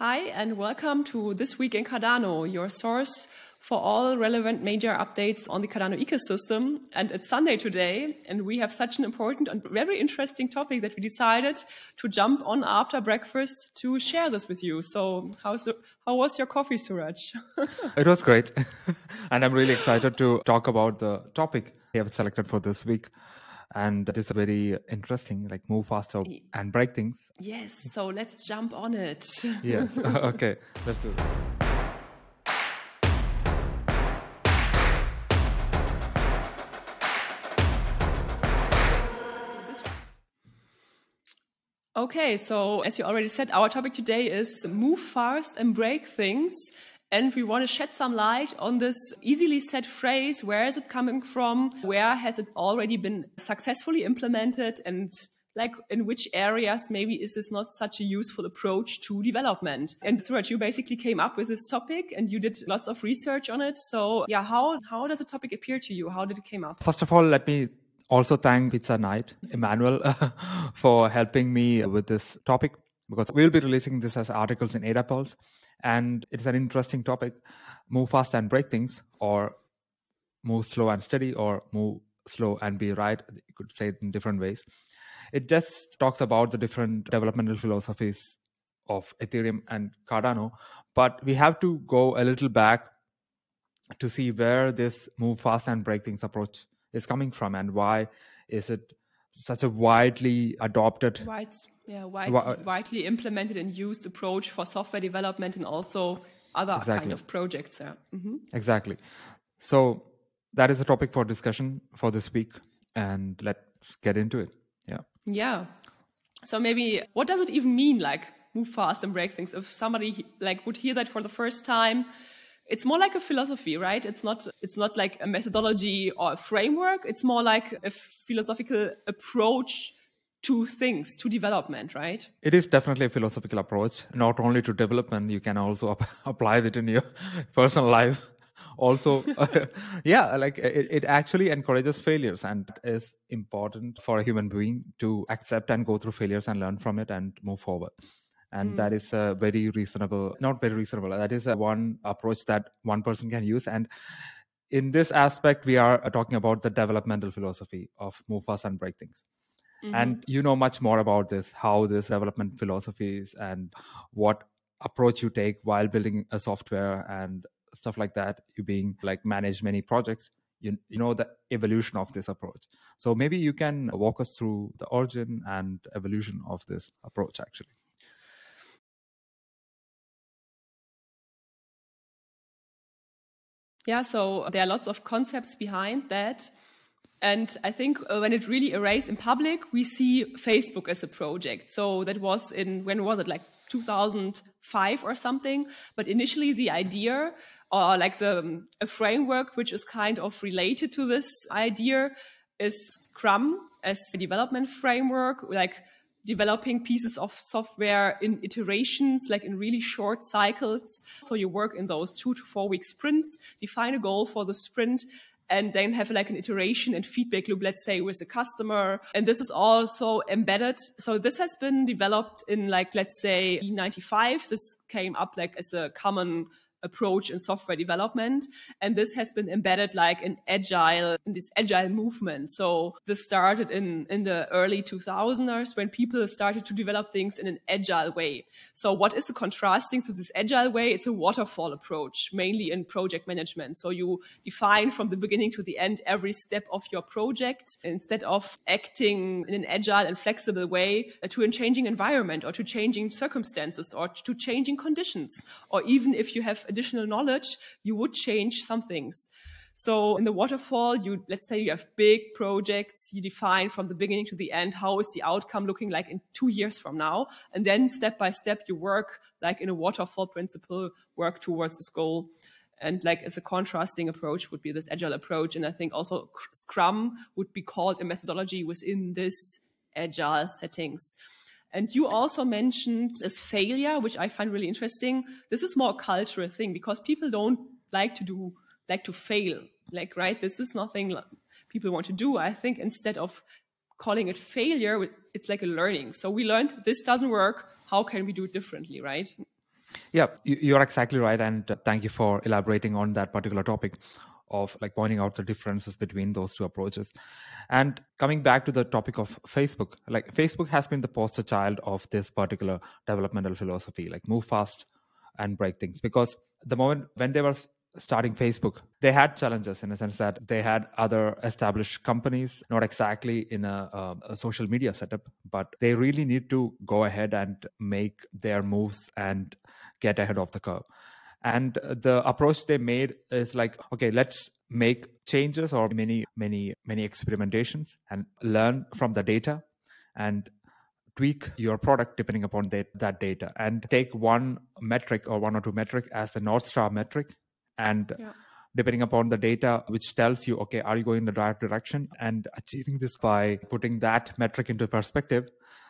Hi, and welcome to This Week in Cardano, your source for all relevant major updates on the Cardano ecosystem. And it's Sunday today, and we have such an important and very interesting topic that we decided to jump on after breakfast to share this with you. So, how's, how was your coffee, Sooraj? it was great. and I'm really excited to talk about the topic we have selected for this week and it is very interesting like move faster and break things. yes so let's jump on it. Yeah okay let's do it. Okay, so as you already said, our topic today is move fast and break things. And we want to shed some light on this easily said phrase. Where is it coming from? Where has it already been successfully implemented? And like in which areas maybe is this not such a useful approach to development? And Sooraj, you basically came up with this topic and you did lots of research on it. So yeah, how, how does the topic appear to you? How did it came up? First of all, let me also thank Pizza Night, Emmanuel, for helping me with this topic because we'll be releasing this as articles in Ada AdaPulse and it's an interesting topic. Move fast and break things or move slow and steady or move slow and be right. You could say it in different ways. It just talks about the different developmental philosophies of ethereum and cardano but we have to go a little back to see where this move fast and break things approach is coming from and why is it such a widely adopted yeah, wide, widely implemented and used approach for software development and also other exactly. kind of projects. Yeah. Mm-hmm. Exactly. So that is a topic for discussion for this week, and let's get into it. Yeah. Yeah. So maybe what does it even mean, like move fast and break things? If somebody like would hear that for the first time, it's more like a philosophy, right? It's not it's not like a methodology or a framework. It's more like a philosophical approach to things, to development, right? It is definitely a philosophical approach, not only to development, you can also apply it in your personal life. Also, yeah, like it, it actually encourages failures and is important for a human being to accept and go through failures and learn from it and move forward and mm. that is a very reasonable not very reasonable that is a one approach that one person can use and in this aspect we are talking about the developmental philosophy of move fast and break things Mm-hmm. And you know much more about this, how this development philosophies and what approach you take while building a software and stuff like that. You being like manage many projects. You, you know the evolution of this approach. So maybe you can walk us through the origin and evolution of this approach actually. Yeah, so there are lots of concepts behind that. And I think uh, when it really erased in public, we see Facebook as a project. So that was in, when was it? Like 2005 or something. But initially the idea or like the, um, a framework which is kind of related to this idea is Scrum as a development framework, like developing pieces of software in iterations, like in really short cycles. So you work in those two to four week sprints, define a goal for the sprint, and then have like an iteration and feedback loop, let's say with the customer. And this is also embedded. So this has been developed in like, let's say E95. This came up like as a common approach in software development. And this has been embedded like in agile, in this agile movement. So this started in, in the early 2000s when people started to develop things in an agile way. So what is the contrasting to this agile way? It's a waterfall approach, mainly in project management. So you define from the beginning to the end every step of your project instead of acting in an agile and flexible way uh, to a changing environment or to changing circumstances or to changing conditions. Or even if you have additional knowledge, you would change some things. So in the waterfall, you let's say you have big projects, you define from the beginning to the end how is the outcome looking like in two years from now, and then step by step you work like in a waterfall principle, work towards this goal. And like as a contrasting approach would be this agile approach, and I think also Scrum would be called a methodology within this agile settings. And you also mentioned as failure, which I find really interesting. This is more a cultural thing because people don't like to do, like to fail. Like, right? This is nothing people want to do. I think instead of calling it failure, it's like a learning. So we learned this doesn't work. How can we do it differently, right? Yeah, you're exactly right. And thank you for elaborating on that particular topic of like pointing out the differences between those two approaches. And coming back to the topic of Facebook, like Facebook has been the poster child of this particular developmental philosophy, like move fast and break things. Because the moment when they were starting Facebook, they had challenges in a sense that they had other established companies, not exactly in a, a, social media setup, but they really need to go ahead and make their moves and get ahead of the curve. And the approach they made is like, okay, let's make changes or many, many, many experimentations and learn from the data and tweak your product depending upon that, that data and take one metric or one or two metric as the North Star metric and yeah. depending upon the data which tells you okay are you going in the right direction and achieving this by putting that metric into perspective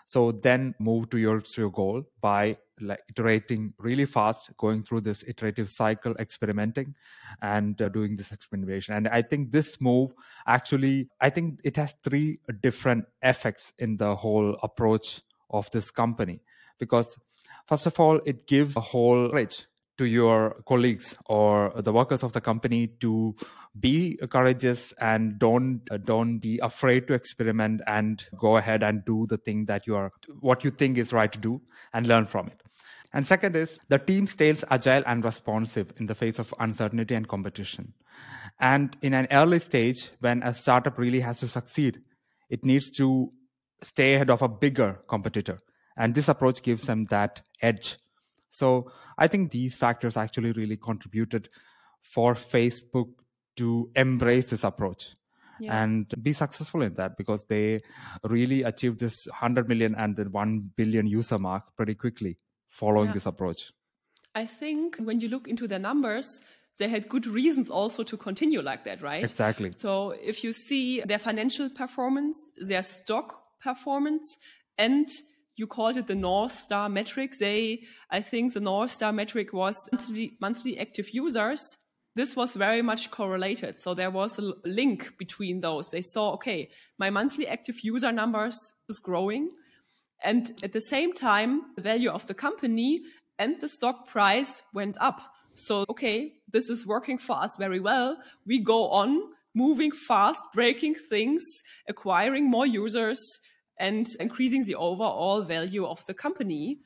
so then move to your, goal by like iterating really fast going through this iterative cycle experimenting and uh, doing this experimentation. And i think this move actually i think it has three different effects in the whole approach of this company. Because first of all it gives a whole rich to your colleagues or the workers of the company to be courageous and don't don't be afraid to experiment and go ahead and do the thing that you are what you think is right to do and learn from it. And second is the team stays agile and responsive in the face of uncertainty and competition. And in an early stage when a startup really has to succeed it needs to stay ahead of a bigger competitor. And this approach gives them that edge so I think these factors actually really contributed for Facebook to embrace this approach yeah. and be successful in that because they really achieved this 100 million and then 1 billion user mark pretty quickly following yeah. this approach. I think when you look into their numbers, they had good reasons also to continue like that, right? Exactly. So if you see their financial performance, their stock performance, and you called it the North Star metric. They, I think the North Star metric was monthly, monthly active users. This was very much correlated. So there was a link between those. They saw, okay, my monthly active user numbers is growing. And at the same time, the value of the company and the stock price went up. So, okay, this is working for us very well. We go on moving fast, breaking things, acquiring more users, and increasing the overall value of the company.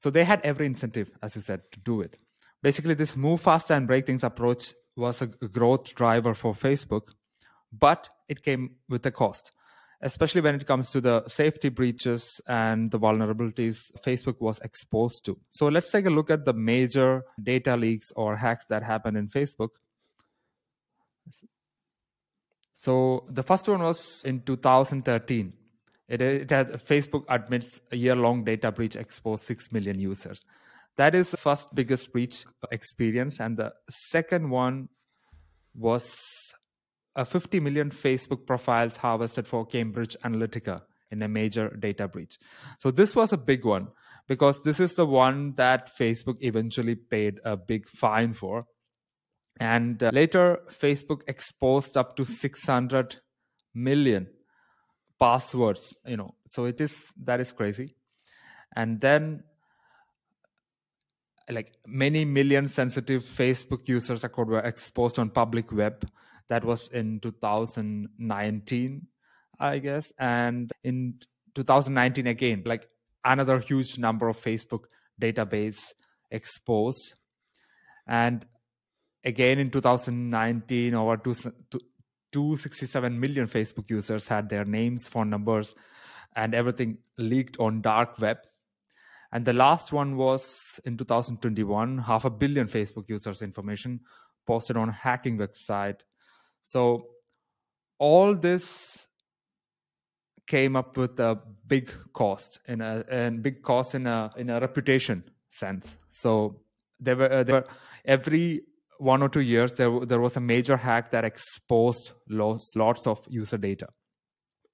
So they had every incentive, as you said, to do it. Basically, this move faster and break things approach was a growth driver for Facebook, but it came with a cost, especially when it comes to the safety breaches and the vulnerabilities Facebook was exposed to. So let's take a look at the major data leaks or hacks that happened in Facebook. So the first one was in 2013 it, it has Facebook admits a year-long data breach exposed six million users. That is the first biggest breach experience, and the second one was a 50 million Facebook profiles harvested for Cambridge Analytica in a major data breach. So this was a big one because this is the one that Facebook eventually paid a big fine for. And uh, later, Facebook exposed up to 600 million passwords you know. So it is that is crazy. And then like many million sensitive facebook users account were exposed on public web. That was in 2019 i guess. And in 2019 again like another huge number of facebook database exposed. And again in 2019 over two, 267 million Facebook users had their names, phone numbers, and everything leaked on dark web. And the last one was in 2021, half a billion Facebook users' information posted on hacking website. So all this came up with a big cost in a and big cost in a in a reputation sense. So there were, uh, there were every one or two years, there there was a major hack that exposed lots lots of user data,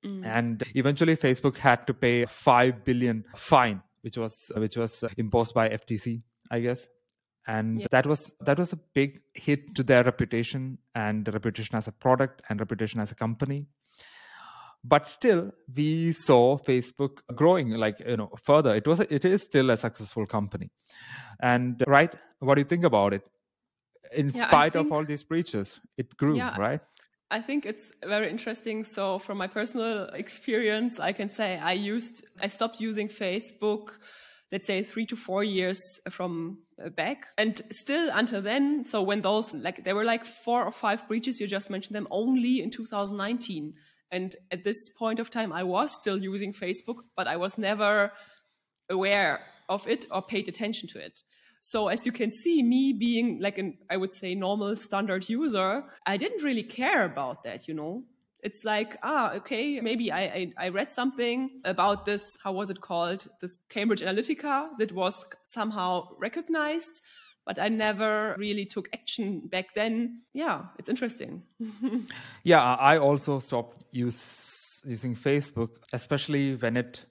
mm. and eventually Facebook had to pay five billion fine, which was which was imposed by FTC, I guess, and that was that was a big hit to their reputation and reputation as a product and reputation as a company. but still we saw facebook growing like you know further. It was it is still a successful company. And right what do you think about it in Yeah, spite of all these breaches it grew Yeah, right I think it's very interesting. So, from my personal experience, I can say I used, I stopped using Facebook, let's say three to four years from uh, back. And still until then, so when those, like, there were like four or five breaches, you just mentioned them only in 2019. And at this point of time, I was still using Facebook, but I was never aware of it or paid attention to it. So as you can see, me being like an, I would say normal standard user, I didn't really care about that, you know? It's like, ah, okay, maybe I, I, I read something about this, how was it called? This Cambridge Analytica that was somehow recognized, but I never really took action back then. Yeah, it's interesting. yeah i also stopped use using facebook especially when it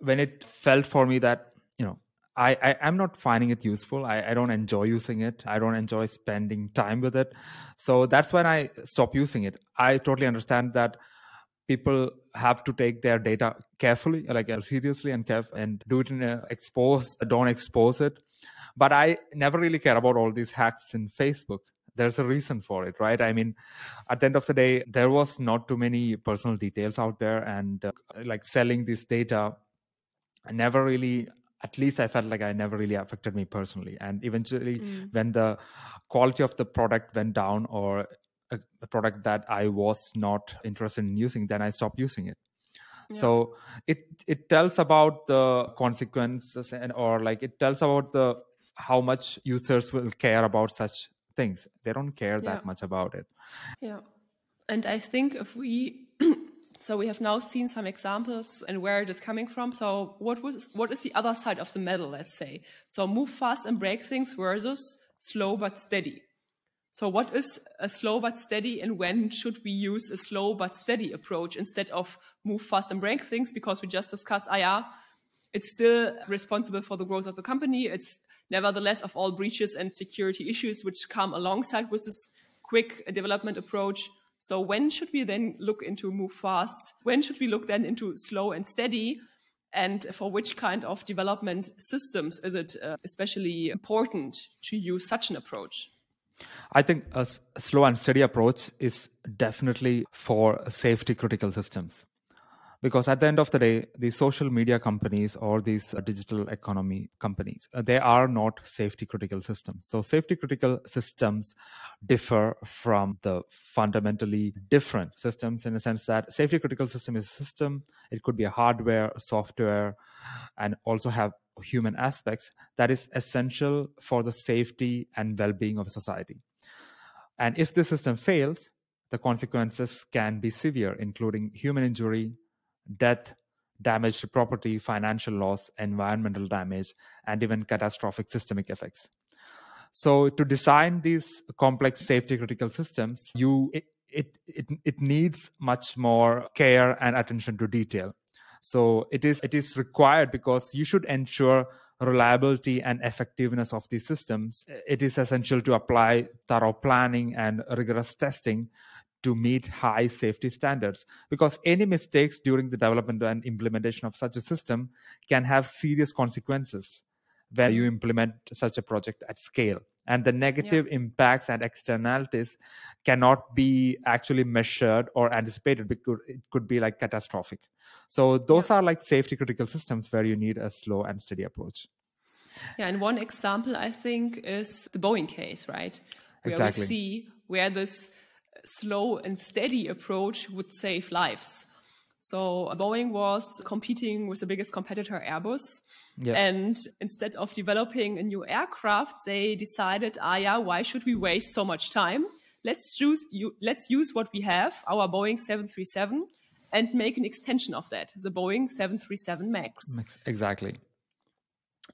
when it felt for me that you know I, I am not finding it useful. I, I don't enjoy using it. I don't enjoy spending time with it. So that's when I stop using it. I totally understand that people have to take their data carefully, like uh, seriously and caref- and do it in a expose, don't expose it. But I never really care about all these hacks in Facebook. There's a reason for it, right? I mean, at the end of the day, there was not too many personal details out there, and uh, like selling this data never really at least I felt like I never really affected me personally. And eventually, mm. when the quality of the product went down or a, a product that I was not interested in using, then I stopped using it. So it it tells about the consequences and or like it tells about the how much users will care about such things. They don't care Yeah. that much about it. Yeah. And I think if we so we have now seen some examples and where it is coming from. So what was what is the other side of the medal, let's say? So move fast and break things versus slow but steady. So what is a slow but steady and when should we use a slow but steady approach instead of move fast and break things? Because we just discussed, yeah, it's still responsible for the growth of the company. It's nevertheless of all breaches and security issues which come alongside with this quick development approach. So when should we then look into move fast? When should we look then into slow and steady? And for which kind of development systems is it uh, especially important to use such an approach? I think a, slow and steady approach is definitely for safety critical systems. Because at the end of the day, these social media companies or these uh, digital economy companies, uh, they are not safety critical systems. So, safety critical systems differ from the fundamentally different systems in the sense that safety critical system is a system, it could be a hardware, software, and also have human aspects that is essential for the safety and well-being of a society and if the system fails the consequences can be severe including human injury death damage to property financial loss environmental damage and even catastrophic systemic effects. So to design these complex safety critical systems you it, it it needs much more care and attention to detail. So it is it is required because you should ensure reliability and effectiveness of these systems. It is essential to apply thorough planning and rigorous testing to meet high safety standards. Because any mistakes during the development and implementation of such a system can have serious consequences when you implement such a project at scale. And the negative impacts and externalities cannot be actually measured or anticipated. Because it could be like catastrophic. So those are like safety critical systems where you need a slow and steady approach. Yeah, and one example I think is the Boeing case, right? Where Exactly. we see where this slow and steady approach would save lives. So Boeing was competing with the biggest competitor, Airbus. Yeah. And instead of developing a new aircraft, they decided, ah, yeah, why should we waste so much time? Let's choose, you, let's use what we have, our Boeing 737, and make an extension of that, the Boeing 737 MAX exactly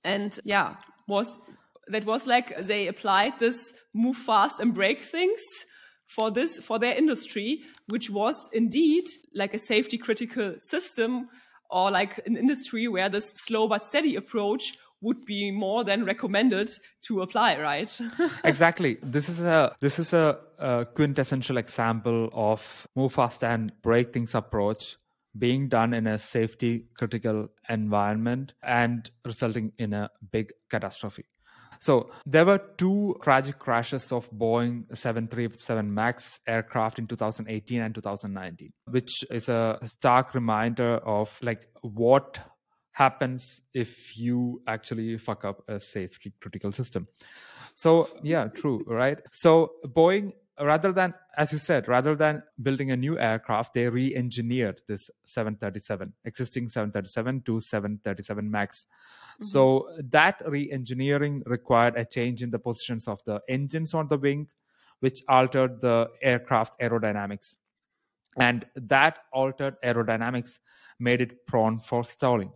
and yeah was that was like they applied this move fast and break things for this for their industry which was indeed like a safety critical system or like an industry where this slow but steady approach would be more than recommended to apply, right? exactly. This is a this is a, a quintessential example of move fast and break things approach being done in a safety critical environment and resulting in a big catastrophe. So there were two tragic crashes of Boeing 737 MAX aircraft in 2018 and 2019, which is a stark reminder of like what happens if you actually fuck up a safety critical system. So yeah, true, right? So Boeing rather than as you said rather than building a new aircraft they re-engineered this 737 existing 737 to 737 max. Mm-hmm. so that re-engineering required a change in the positions of the engines on the wing which altered the aircraft's aerodynamics. And that altered aerodynamics made it prone for stalling.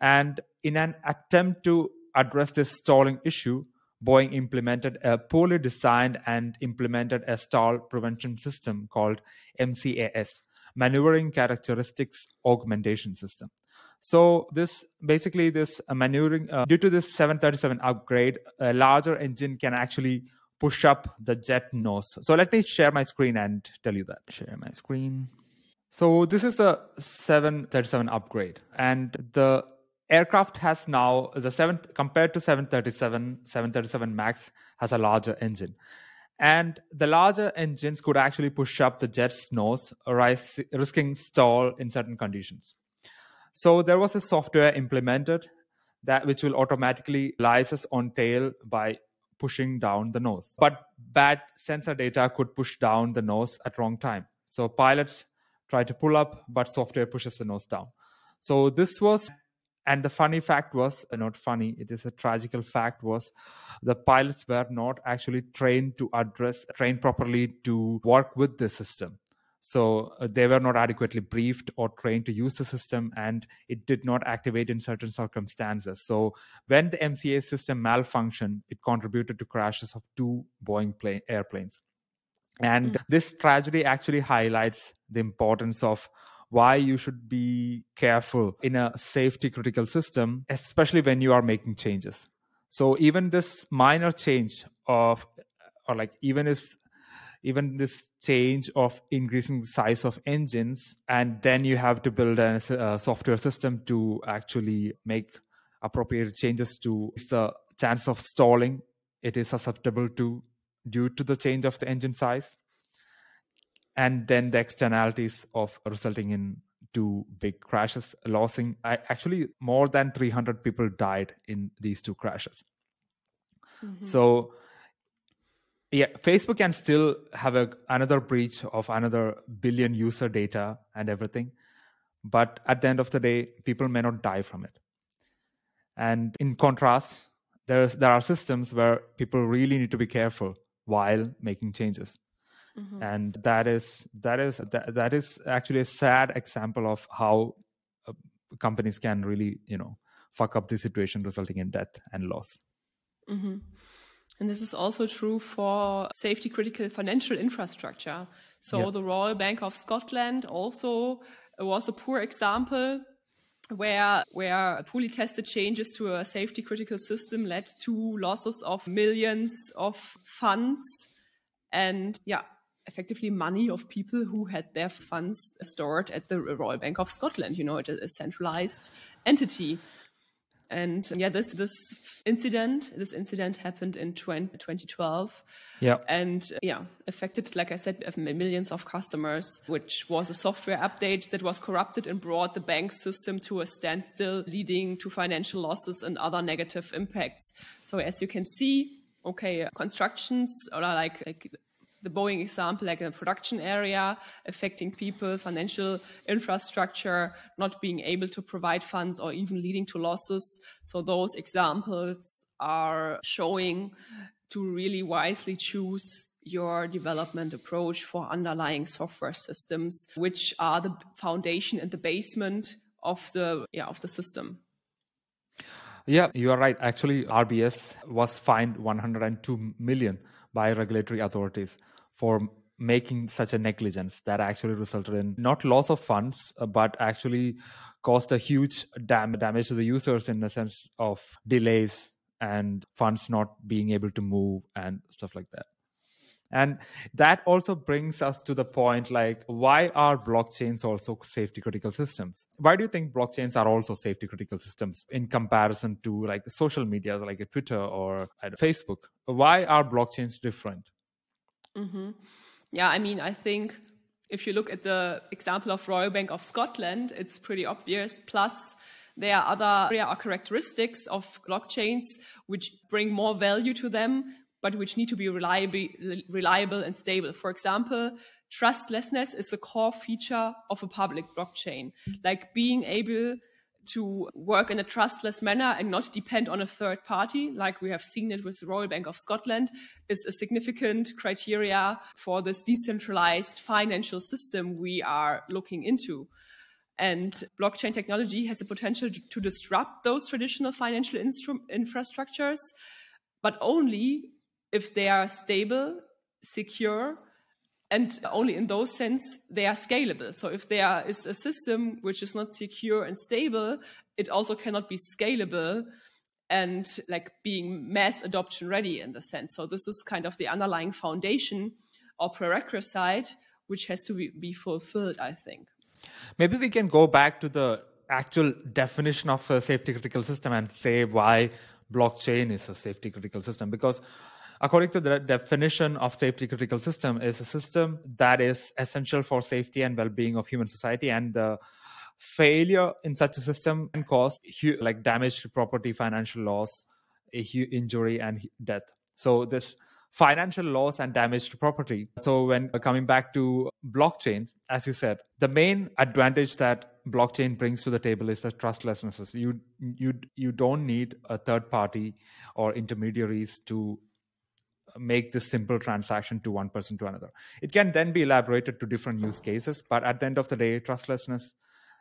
And in an attempt to address this stalling issue Boeing implemented a poorly designed and implemented a stall prevention system called MCAS, Maneuvering Characteristics Augmentation System. So this basically this uh, maneuvering uh, due to this 737 upgrade, a larger engine can actually push up the jet nose. So let me share my screen and tell you that. Share my screen. So this is the 737 upgrade, and the aircraft has now the seven compared to 737 737 max has a larger engine. And the larger engines could actually push up the jet's nose risking stall in certain conditions. So there was a software implemented that which will automatically license on tail by pushing down the nose. But bad sensor data could push down the nose at wrong time. So pilots try to pull up but software pushes the nose down. So this was and the funny fact was uh, not funny it is a tragical fact was the pilots were not actually trained to address trained properly to work with the system. So uh, they were not adequately briefed or trained to use the system and it did not activate in certain circumstances. So when the mca system malfunctioned it contributed to crashes of two boeing plane, airplanes. And mm. this tragedy actually highlights the importance of why you should be careful in a safety critical system, especially when you are making changes. So even this minor change of, or like even is even this change of increasing the size of engines, and then you have to build a, a software system to actually make appropriate changes to the chance of stalling it is susceptible to due to the change of the engine size and then the externalities of resulting in two big crashes losing actually more than 300 people died in these two crashes. Mm-hmm. so yeah facebook can still have a, another breach of another billion user data and everything but at the end of the day people may not die from it. And in contrast there's there are systems where people really need to be careful while making changes Mm-hmm. And that is that is that, that is actually a sad example of how uh, companies can really you know fuck up the situation, resulting in death and loss. Mm-hmm. And this is also true for safety critical financial infrastructure. So the Royal Bank of Scotland also was a poor example where where poorly tested changes to a safety critical system led to losses of millions of funds and yeah effectively money of people who had their funds stored at the Royal Bank of Scotland. You know, it's a centralized entity. And yeah, this this incident, this incident happened in 20, 2012. Yeah, and yeah, affected, like I said, millions of customers. Which was a software update that was corrupted and brought the bank system to a standstill, leading to financial losses and other negative impacts. So as you can see, okay, constructions or like, like the Boeing example, like in the production area, affecting people, financial infrastructure, not being able to provide funds or even leading to losses. So those examples are showing to really wisely choose your development approach for underlying software systems, which are the foundation and the basement of the yeah of the system. Yeah, you are right. Actually, RBS was fined 102 million by regulatory authorities for making such a negligence that actually resulted in not loss of funds, uh, but actually caused a huge dam- damage to the users in the sense of delays and funds not being able to move and stuff like that. And that also brings us to the point like, why are blockchains also safety critical systems? Why do you think blockchains are also safety critical systems in comparison to like social media like Twitter or Facebook? Why are blockchains different? Mm-hmm. Yeah, I mean, I think if you look at the example of Royal Bank of Scotland, it's pretty obvious. Plus, there are other or characteristics of blockchains which bring more value to them, but which need to be reliable, reliable and stable. For example, trustlessness is a core feature of a public blockchain, like being able to work in a trustless manner and not depend on a third party, like we have seen it with the Royal Bank of Scotland, is a significant criteria for this decentralized financial system we are looking into. And blockchain technology has the potential to disrupt those traditional financial infrastructures, but only if they are stable, secure, and only in those sense they are scalable. So if there is a system which is not secure and stable, it also cannot be scalable and like being mass adoption ready in the sense. So this is kind of the underlying foundation or prerequisite which has to be, be fulfilled, I think. Maybe we can go back to the actual definition of a safety critical system and say why blockchain is a safety critical system because according to the definition of safety critical system is a system that is essential for safety and well-being of human society and the failure in such a system can cause like damage to property financial loss injury and death. So this financial loss and damage to property. So when uh, coming back to blockchain as you said the main advantage that blockchain brings to the table is the trustlessness you you you don't need a third party or intermediaries to make this simple transaction to one person to another. It can then be elaborated to different use cases, but at the end of the day, trustlessness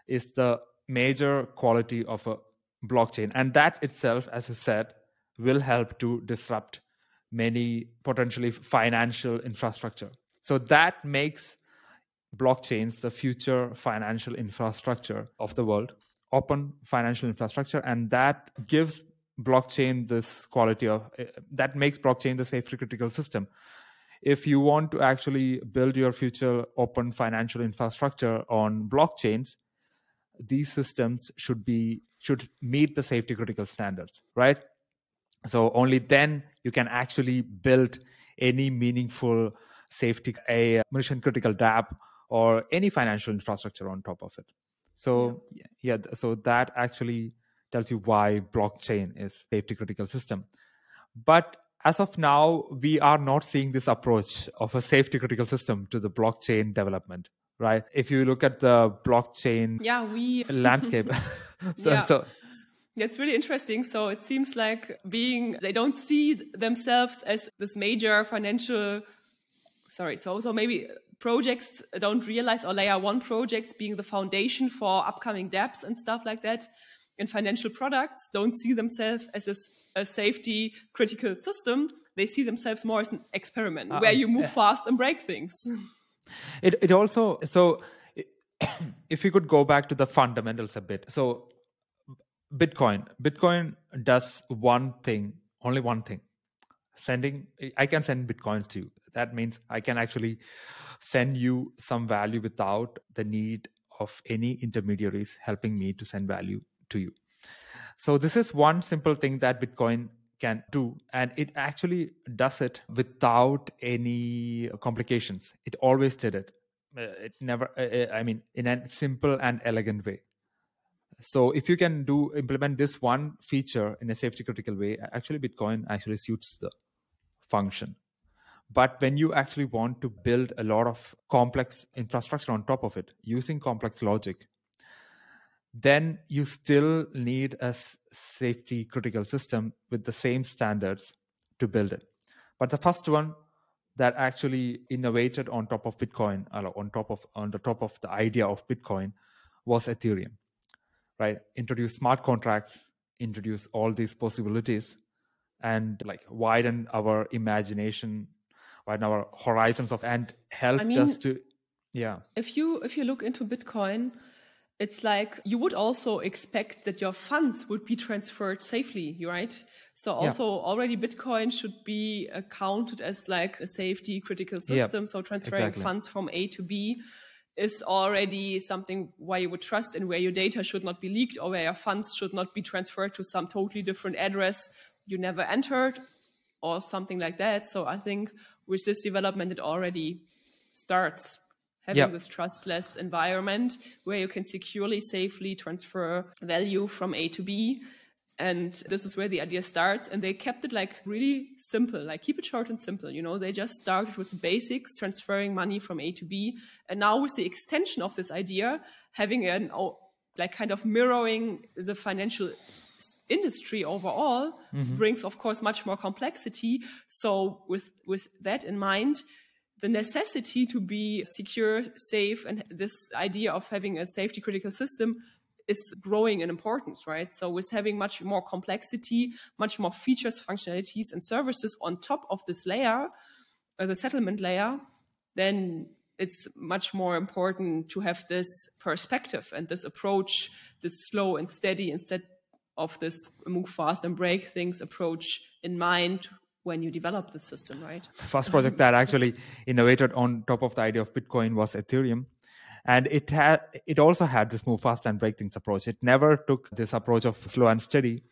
is the major quality of a blockchain. And that itself, as I said, will help to disrupt many potentially financial infrastructure. So that makes blockchains the future financial infrastructure of the world, open financial infrastructure, and that gives blockchain this quality of eh, that makes blockchain the safety critical system. If you want to actually build your future open financial infrastructure on blockchains these systems should be should meet the safety critical standards right? So only then you can actually build any meaningful safety a mission critical dApp or any financial infrastructure on top of it. So yeah, yeah so that actually tells you why blockchain is safety critical system. But as of now, we are not seeing this approach of a safety critical system to the blockchain development, right? If you look at the blockchain yeah, we... landscape. so, yeah. so that's really interesting. So it seems like being, they don't see themselves as this major financial, sorry, so, so maybe projects don't realize or layer one projects being the foundation for upcoming dApps and stuff like that in financial products don't see themselves as a, a safety critical system. They see themselves more as an experiment uh, where you move uh, fast and break things. It, it also, so if you could go back to the fundamentals a bit. So Bitcoin, Bitcoin does one thing, only one thing. Sending, I can send Bitcoins to you. That means I can actually send you some value without the need of any intermediaries helping me to send value to you. So this is one simple thing that Bitcoin can do and it actually does it without any complications. It always did it. Uh, it never uh, uh, i mean in a simple and elegant way. So if you can do implement this one feature in a safety critical way actually bitcoin actually suits the function. But when you actually want to build a lot of complex infrastructure on top of it using complex logic then you still need a safety critical system with the same standards to build it. But the first one that actually innovated on top of Bitcoin, uh, on top of on the top of the idea of Bitcoin, was Ethereum. Right, introduce smart contracts, introduce all these possibilities, and like widen our imagination, widen our horizons of and help I mean, us to yeah if you if you look into bitcoin it's like you would also expect that your funds would be transferred safely right? So also yeah. already bitcoin should be accounted as like a safety critical system. So transferring exactly. funds from a to b is already something where you would trust and where your data should not be leaked or where your funds should not be transferred to some totally different address you never entered or something like that. So i think with this development it already starts having yep. this trustless environment where you can securely, safely transfer value from A to B. And this is where the idea starts. And they kept it like really simple, like keep it short and simple. You know, they just started with the basics, transferring money from A to B. And now with the extension of this idea, having an like kind of mirroring the financial industry overall mm-hmm. brings of course much more complexity so with with that in mind the necessity to be secure, safe, and this idea of having a safety critical system is growing in importance, right? So with having much more complexity, much more features, functionalities, and services on top of this layer, uh, the settlement layer, then it's much more important to have this perspective and this approach, this slow and steady instead of this move fast and break things approach in mind when you develop the system, right? The first project that actually innovated on top of the idea of Bitcoin was Ethereum. And it had it also had this move fast and break things approach. It never took this approach of slow and steady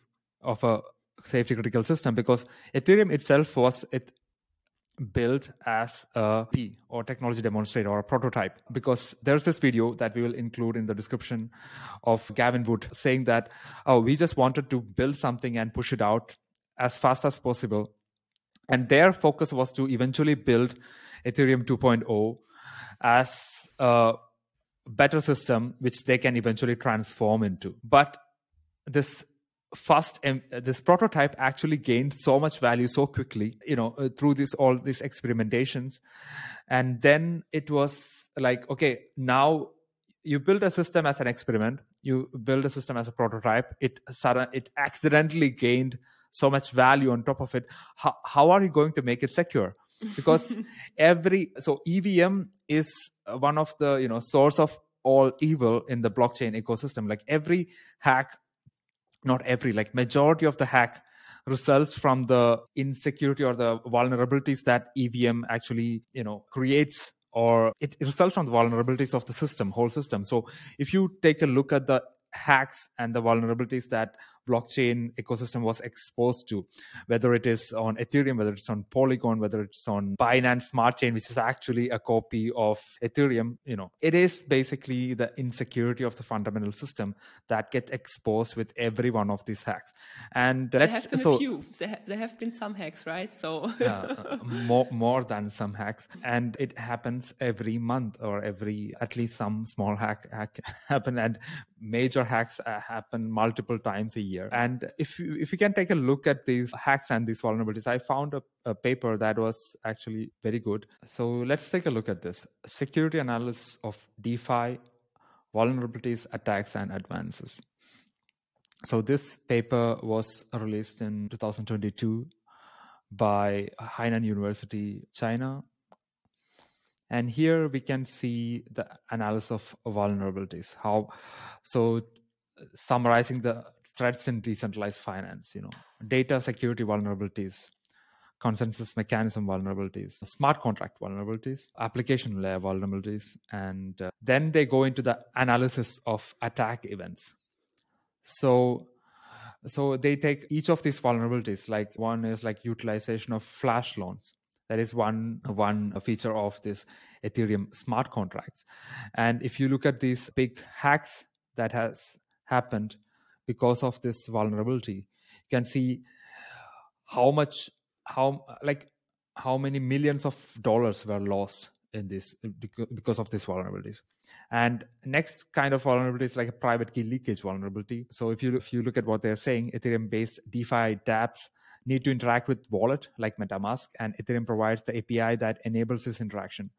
of a safety critical system because Ethereum itself was it built as a P or technology demonstrator or a prototype because there's this video that we will include in the description of Gavin Wood saying that oh we just wanted to build something and push it out as fast as possible and their focus was to eventually build Ethereum 2.0 as a better system, which they can eventually transform into. But this first this prototype actually gained so much value so quickly you know uh, through this all these experimentations and then it was like okay now you build a system as an experiment you build a system as a prototype it sudden it accidentally gained so much value on top of it how, how are you going to make it secure? Because every so evm is uh, one of the you know source of all evil in the blockchain ecosystem. Like every hack not every like majority of the hack results from the insecurity or the vulnerabilities that evm actually you know creates or it results from the vulnerabilities of the system whole system. So if you take a look at the hacks and the vulnerabilities that blockchain ecosystem was exposed to, whether it is on Ethereum, whether it's on Polygon, whether it's on Binance Smart Chain, which is actually a copy of Ethereum. You know, it is basically the insecurity of the fundamental system that gets exposed with every one of these hacks. And there have been so, a few. There, ha- there have been some hacks, right? So uh, more more than some hacks, and it happens every month or every at least some small hack hack happen, and major hacks uh, happen multiple times a year. And if you, if you can take a look at these hacks and these vulnerabilities, I found a, a paper that was actually very good. So let's take a look at this security analysis of DeFi vulnerabilities, attacks, and advances. So this paper was released in 2022 by Hainan University, China. And here we can see the analysis of vulnerabilities. How so summarizing the threats in decentralized finance, you know, data security vulnerabilities, consensus mechanism vulnerabilities, smart contract vulnerabilities, application layer vulnerabilities, and uh, then they go into the analysis of attack events. So so they take each of these vulnerabilities like one is like utilization of flash loans. That is one one feature of this ethereum smart contracts. And if you look at these big hacks that has happened because of this vulnerability. You can see how much how like how many millions of dollars were lost in this because of these vulnerabilities. And next kind of vulnerability is like a private key leakage vulnerability. So if you if you look at what they're saying ethereum based defi dapps need to interact with wallet like metamask and ethereum provides the api that enables this interaction.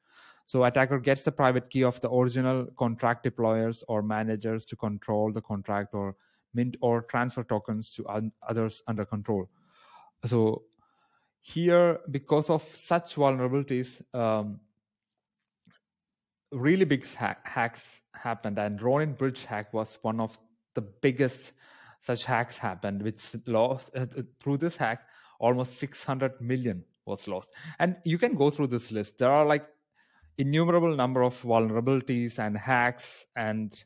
So attacker gets the private key of the original contract deployers or managers to control the contract or mint or transfer tokens to others under control. So here because of such vulnerabilities um, really big hack, hacks happened and ronin bridge hack was one of the biggest such hacks happened which lost uh, through this hack almost 600 million was lost and you can go through this list there are like innumerable number of vulnerabilities and hacks and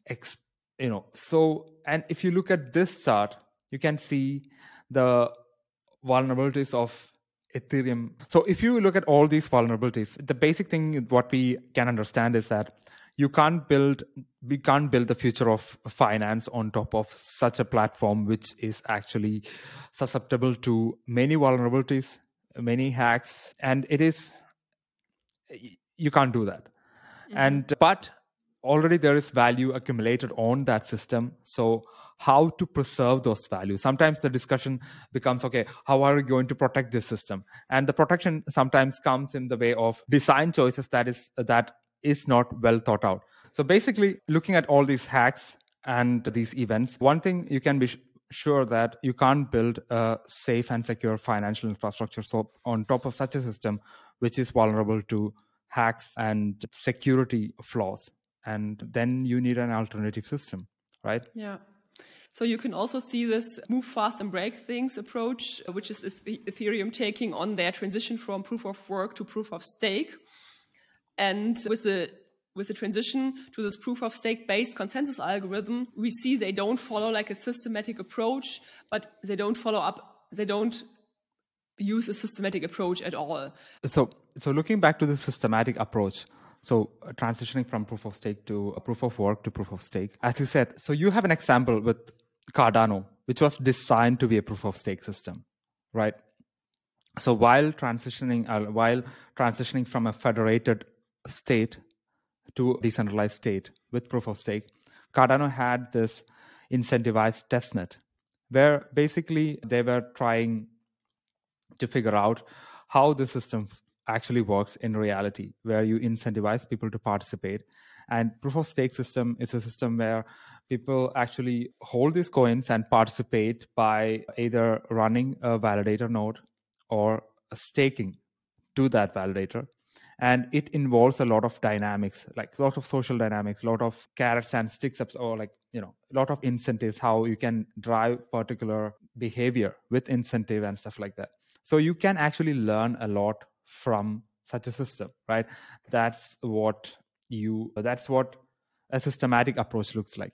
you know so and if you look at this chart you can see the vulnerabilities of Ethereum. So if you look at all these vulnerabilities, the basic thing what we can understand is that you can't build we can't build the future of finance on top of such a platform which is actually susceptible to many vulnerabilities, many hacks, and it is you can't do that. Mm-hmm. And but already there is value accumulated on that system. So how to preserve those values. Sometimes the discussion becomes okay, how are we going to protect this system? And the protection sometimes comes in the way of design choices that is that is not well thought out. So basically, looking at all these hacks and these events, one thing you can be sure that you can't build a safe and secure financial infrastructure. So on top of such a system, which is vulnerable to hacks and security flaws, and then you need an alternative system, right? Yeah. So you can also see this move fast and break things approach, which is Ethereum taking on their transition from proof of work to proof of stake. And with the with the transition to this proof of stake based consensus algorithm, we see they don't follow like a systematic approach, but they don't follow up, they don't use a systematic approach at all. So, so looking back to the systematic approach, so uh, transitioning from proof of stake to a proof of work to proof of stake, as you said, so you have an example with Cardano, which was designed to be a proof of stake system, right? So while transitioning, uh, while transitioning from a federated state to decentralized state with proof of stake, Cardano had this incentivized testnet where basically they were trying to figure out how the system actually works in reality, where you incentivize people to participate. And proof of stake system is a system where people actually hold these coins and participate by either running a validator node or staking to that validator and it involves a lot of dynamics like a lot of social dynamics a lot of carrots and sticks ups or like you know a lot of incentives how you can drive particular behavior with incentive and stuff like that so you can actually learn a lot from such a system right? That's what you that's what a systematic approach looks like.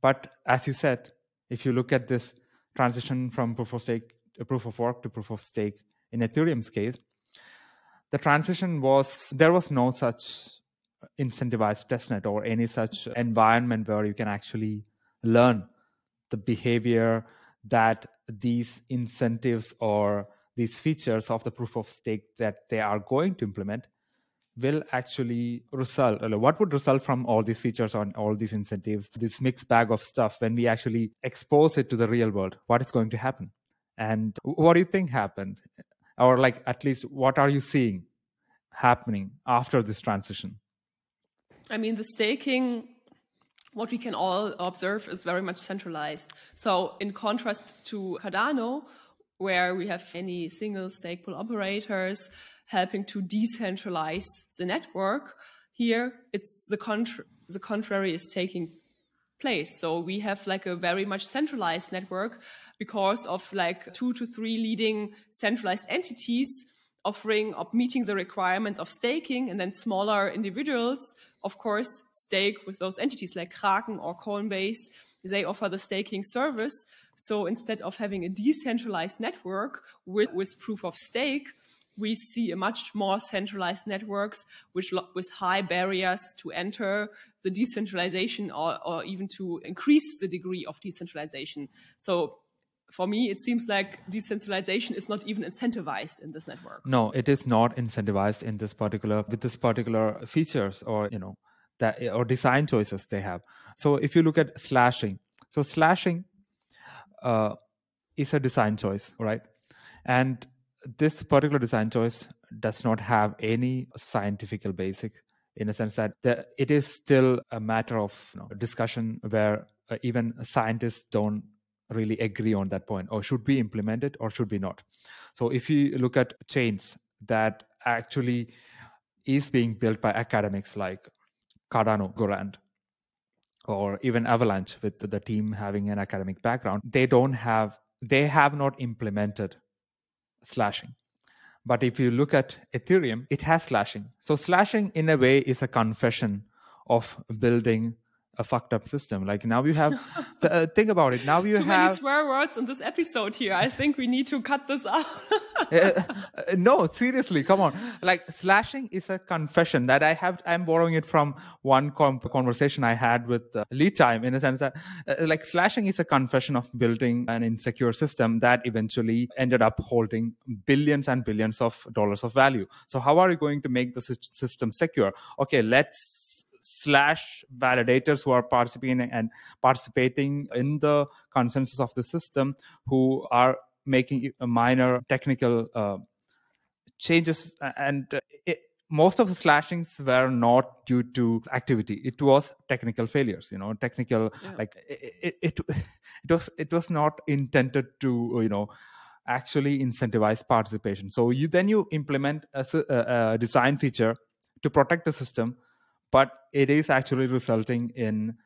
But as you said, if you look at this transition from proof of stake, proof of work to proof of stake in Ethereum's case, the transition was there was no such incentivized testnet or any such environment where you can actually learn the behavior that these incentives or these features of the proof of stake that they are going to implement will actually result uh, what would result from all these features on all these incentives this mixed bag of stuff when we actually expose it to the real world what is going to happen? And what do you think happened? Or like at least what are you seeing happening after this transition? I mean the staking what we can all observe is very much centralized. So in contrast to cardano where we have many single stake pool operators helping to decentralize the network. Here, it's the, contra- the contrary is taking place. So we have like a very much centralized network because of like two to three leading centralized entities offering of meeting the requirements of staking and then smaller individuals of course stake with those entities like kraken or coinbase they offer the staking service so instead of having a decentralized network with, with proof of stake we see a much more centralized networks which with high barriers to enter the decentralization or, or even to increase the degree of decentralization. So for me, it seems like decentralization is not even incentivized in this network. No, it is not incentivized in this particular with this particular features or you know that or design choices they have. So if you look at slashing, so slashing uh, is a design choice, right? And this particular design choice does not have any scientific basic in a sense that the, it is still a matter of you know, discussion where uh, even scientists don't really agree on that point or should be implemented or should be not so if you look at chains that actually is being built by academics like cardano Algorand or even avalanche with the team having an academic background they don't have they have not implemented slashing. But if you look at ethereum it has slashing. So slashing in a way is a confession of building a fucked up system. Like now you have, uh, think about it. Now you Too have many swear words in this episode here. I think we need to cut this out. uh, no, seriously, come on. Like slashing is a confession that I have. I'm borrowing it from one com- conversation I had with uh, lead time in a sense that uh, like slashing is a confession of building an insecure system that eventually ended up holding billions and billions of dollars of value. So how are you going to make the system secure? Okay, let's slash validators who are participating and participating in the consensus of the system who are making minor technical uh, changes. And it, most of the slashings were not due to activity. It was technical failures you know technical yeah. like it, it, it, was it was not intended to you know actually incentivize participation. So you then you implement a, a, a design feature to protect the system but it is actually resulting in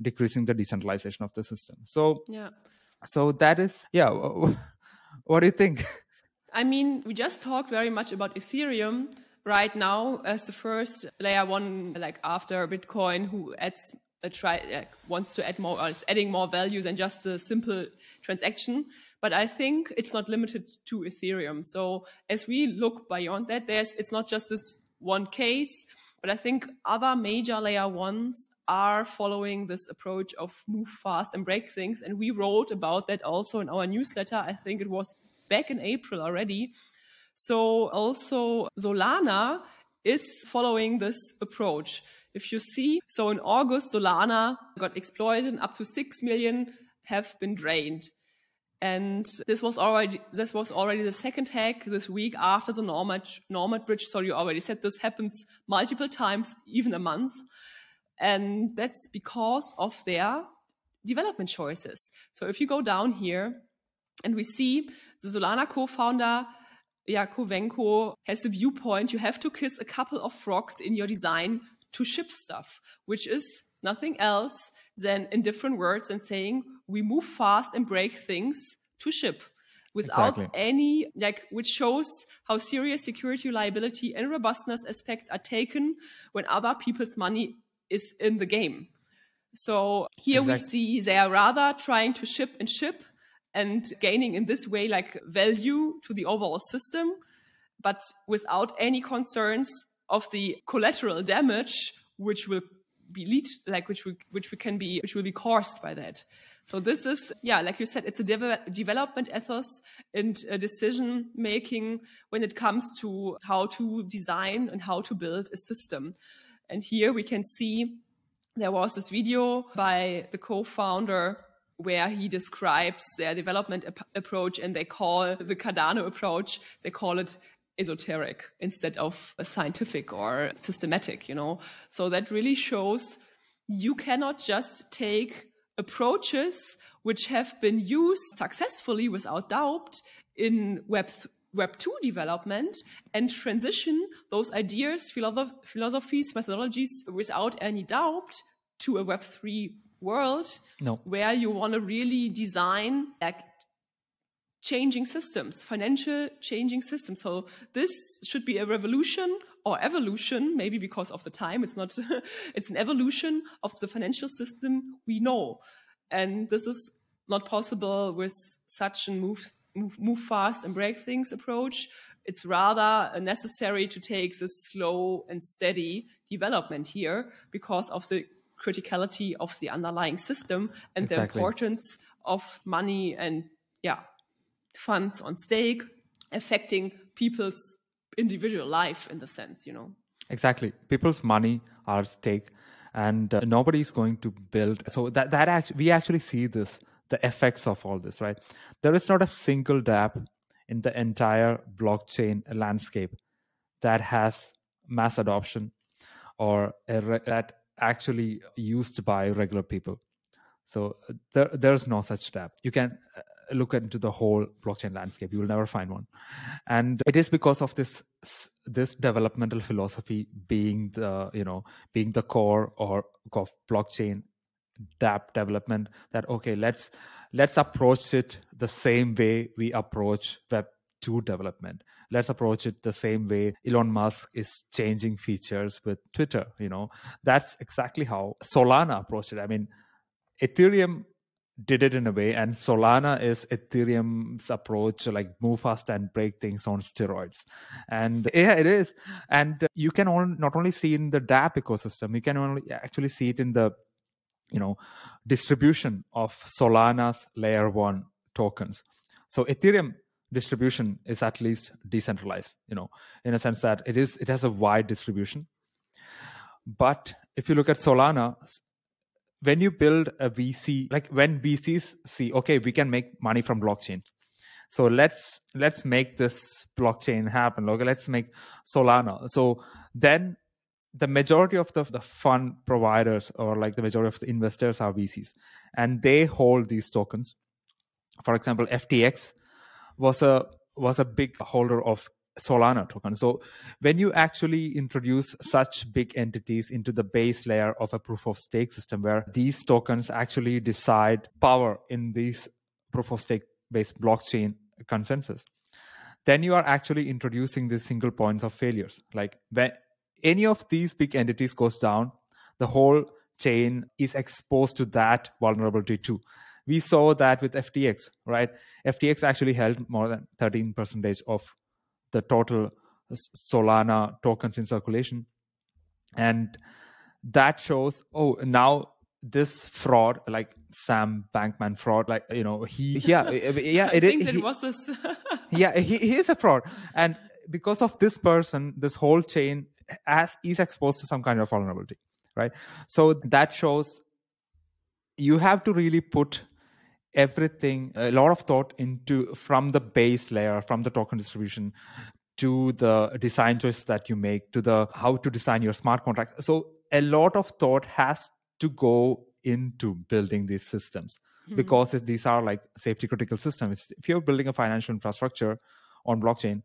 decreasing the decentralization of the system. So yeah. so that is yeah what do you think? I mean we just talked very much about ethereum right now as the first layer one like after bitcoin who adds a try like, wants to add more or is adding more value than just a simple transaction. But i think it's not limited to ethereum. So as we look beyond that there's it's not just this one case but I think other major layer ones are following this approach of move fast and break things. And we wrote about that also in our newsletter. I think it was back in April already. So also Solana is following this approach. If you see, so in August, Solana got exploited and up to 6 million have been drained. And this was already this was already the second hack this week after the Nomad bridge. So you already said this happens multiple times, even a month, and that's because of their development choices. So if you go down here, and we see the Solana co-founder Yakovenko has the viewpoint you have to kiss a couple of frogs in your design to ship stuff, which is nothing else than in different words and saying we move fast and break things to ship without exactly. any like which shows how serious security liability and robustness aspects are taken when other people's money is in the game so here exactly. we see they are rather trying to ship and ship and gaining in this way like value to the overall system but without any concerns of the collateral damage which will be lead like which we which we can be which will be caused by that so this is, yeah, like you said, it's a de development ethos and decision making when it comes to how to design and how to build a system. And here we can see there was this video by the co-founder where he describes their development ap approach and they call the Cardano approach, they call it esoteric instead of scientific or systematic, you know. So that really shows you cannot just take approaches which have been used successfully without doubt in Web Web 2 development and transition those ideas, philosoph philosophies, methodologies without any doubt to a Web 3 world no. where you want to really design like changing systems, financial changing systems. So this should be a revolution or evolution, maybe because of the time. It's not, it's an evolution of the financial system we know. And this is not possible with such a move, move, move fast and break things approach. It's rather necessary to take this slow and steady development here because of the criticality of the underlying system and exactly. the importance of money and yeah funds on stake affecting people's individual life in the sense, you know. Exactly. People's money are at stake and uh, nobody is going to build. So that, that actually, we actually see this, the effects of all this, right? There is not a single dApp in the entire blockchain landscape that has mass adoption or re- that actually used by regular people. So uh, there, there's no such dApp. You can uh, look into the whole blockchain landscape. You will never find one, and it is because of this this developmental philosophy being the you know being the core or of blockchain dApp development that okay let's let's approach it the same way we approach web 2 development. Let's approach it the same way elon musk is changing features with twitter you know. That's exactly how solana approached it. I mean ethereum did it in a way. And solana is ethereum's approach like move fast and break things on steroids. And yeah it is. And you can all, not only see in the dApp ecosystem you can only actually see it in the you know distribution of solana's layer 1 tokens. So ethereum distribution is at least decentralized you know in a sense that it is it has a wide distribution. But if you look at solana when you build a vc like when vcs see okay we can make money from blockchain. So let's let's make this blockchain happen okay? Let's make solana. So then the majority of the, the fund providers or like the majority of the investors are VCs and they hold these tokens. For example, FTX was a was a big holder of Solana token. So when you actually introduce such big entities into the base layer of a proof of stake system where these tokens actually decide power in these proof of stake based blockchain consensus, then you are actually introducing these single points of failures. Like when any of these big entities goes down, the whole chain is exposed to that vulnerability too. We saw that with FTX, right? FTX actually held more than 13 percentage of the total Solana tokens in circulation. And that shows, oh, now this fraud, like Sam Bankman fraud, like, you know, he, yeah, eh, eh, yeah, it, he, was this. yeah, he, he is a fraud. And because of this person, this whole chain as is exposed to some kind of vulnerability right so that shows you have to really put everything a lot of thought into from the base layer from the token distribution to the design choices that you make to the how to design your smart contract so a lot of thought has to go into building these systems mm-hmm. because these are like safety critical systems if you're building a financial infrastructure on blockchain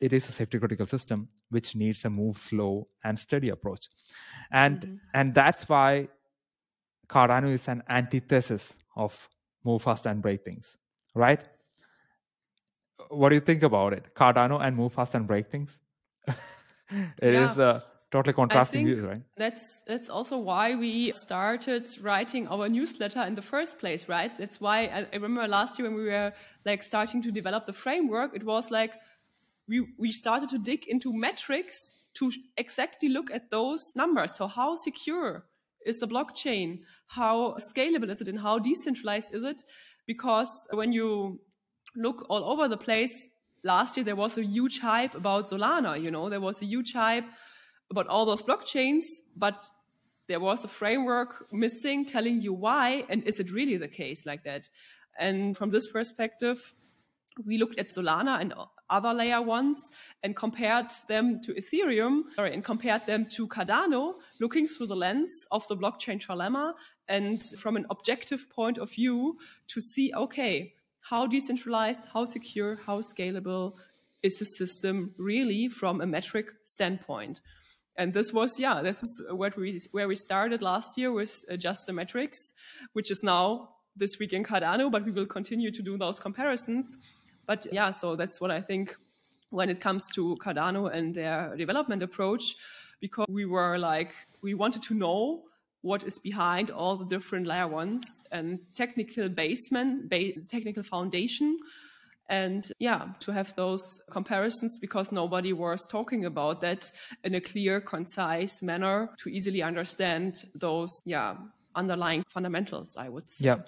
it is a safety critical system which needs a move slow and steady approach and mm-hmm. and that's why cardano is an antithesis of move fast and break things right? What do you think about it? Cardano and move fast and break things? It yeah. is a totally contrasting view right? that's that's also why we started writing our newsletter in the first place right? That's why I, I remember last year when we were like starting to develop the framework it was like we, we started to dig into metrics to exactly look at those numbers. So how secure is the blockchain? How scalable is it and how decentralized is it? Because when you look all over the place, last year there was a huge hype about Solana, you know, there was a huge hype about all those blockchains, but there was a framework missing telling you why and is it really the case like that? And from this perspective, we looked at Solana and other layer ones and compared them to Ethereum, sorry, and compared them to Cardano, looking through the lens of the blockchain trilemma and from an objective point of view to see, okay, how decentralized, how secure, how scalable is the system really from a metric standpoint? And this was, yeah, this is what we, where we started last year with uh, just the metrics, which is now this week in Cardano, but we will continue to do those comparisons but yeah, so that's what I think when it comes to Cardano and their development approach, because we were like, we wanted to know what is behind all the different layer ones and technical basement, ba technical foundation. And yeah, to have those comparisons because nobody was talking about that in a clear, concise manner to easily understand those, yeah, underlying fundamentals, I would say. Yeah,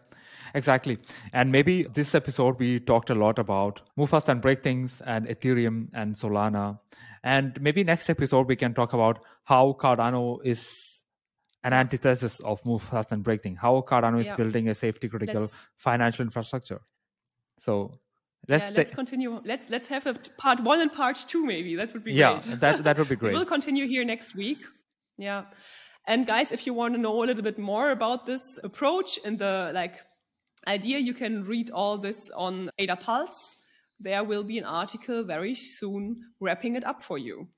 exactly. And maybe this episode, we talked a lot about move fast and break things and Ethereum and Solana. And maybe next episode, we can talk about how Cardano is an antithesis of move fast and break things, how Cardano is yeah. building a safety critical let's, financial infrastructure. So Let's, yeah, let's continue. Let's let's have a part one and part two. Maybe that would be yeah, great. Yeah, that that would be great. we'll continue here next week. Yeah, And guys, if you want to know a little bit more about this approach and the like idea, you can read all this on Ada Pulse. There will be an article very soon wrapping it up for you.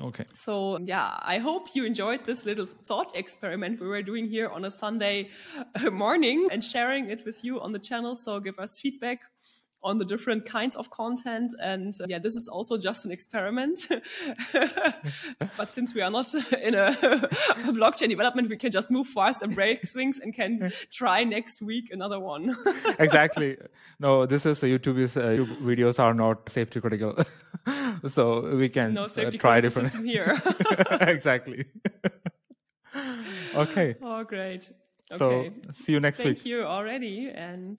Okay. So, yeah, I hope you enjoyed this little thought experiment we were doing here on a Sunday morning and sharing it with you on the channel. So, give us feedback on the different kinds of content. And uh, yeah, this is also just an experiment. but since we are not in a, a, blockchain development, we can just move fast and break things and can try next week another one. exactly. No, this is uh, YouTube is uh, videos are not safety critical. so we can no uh, try different here. exactly. okay. Oh, great. Okay. So see you next Thank week. Thank you already and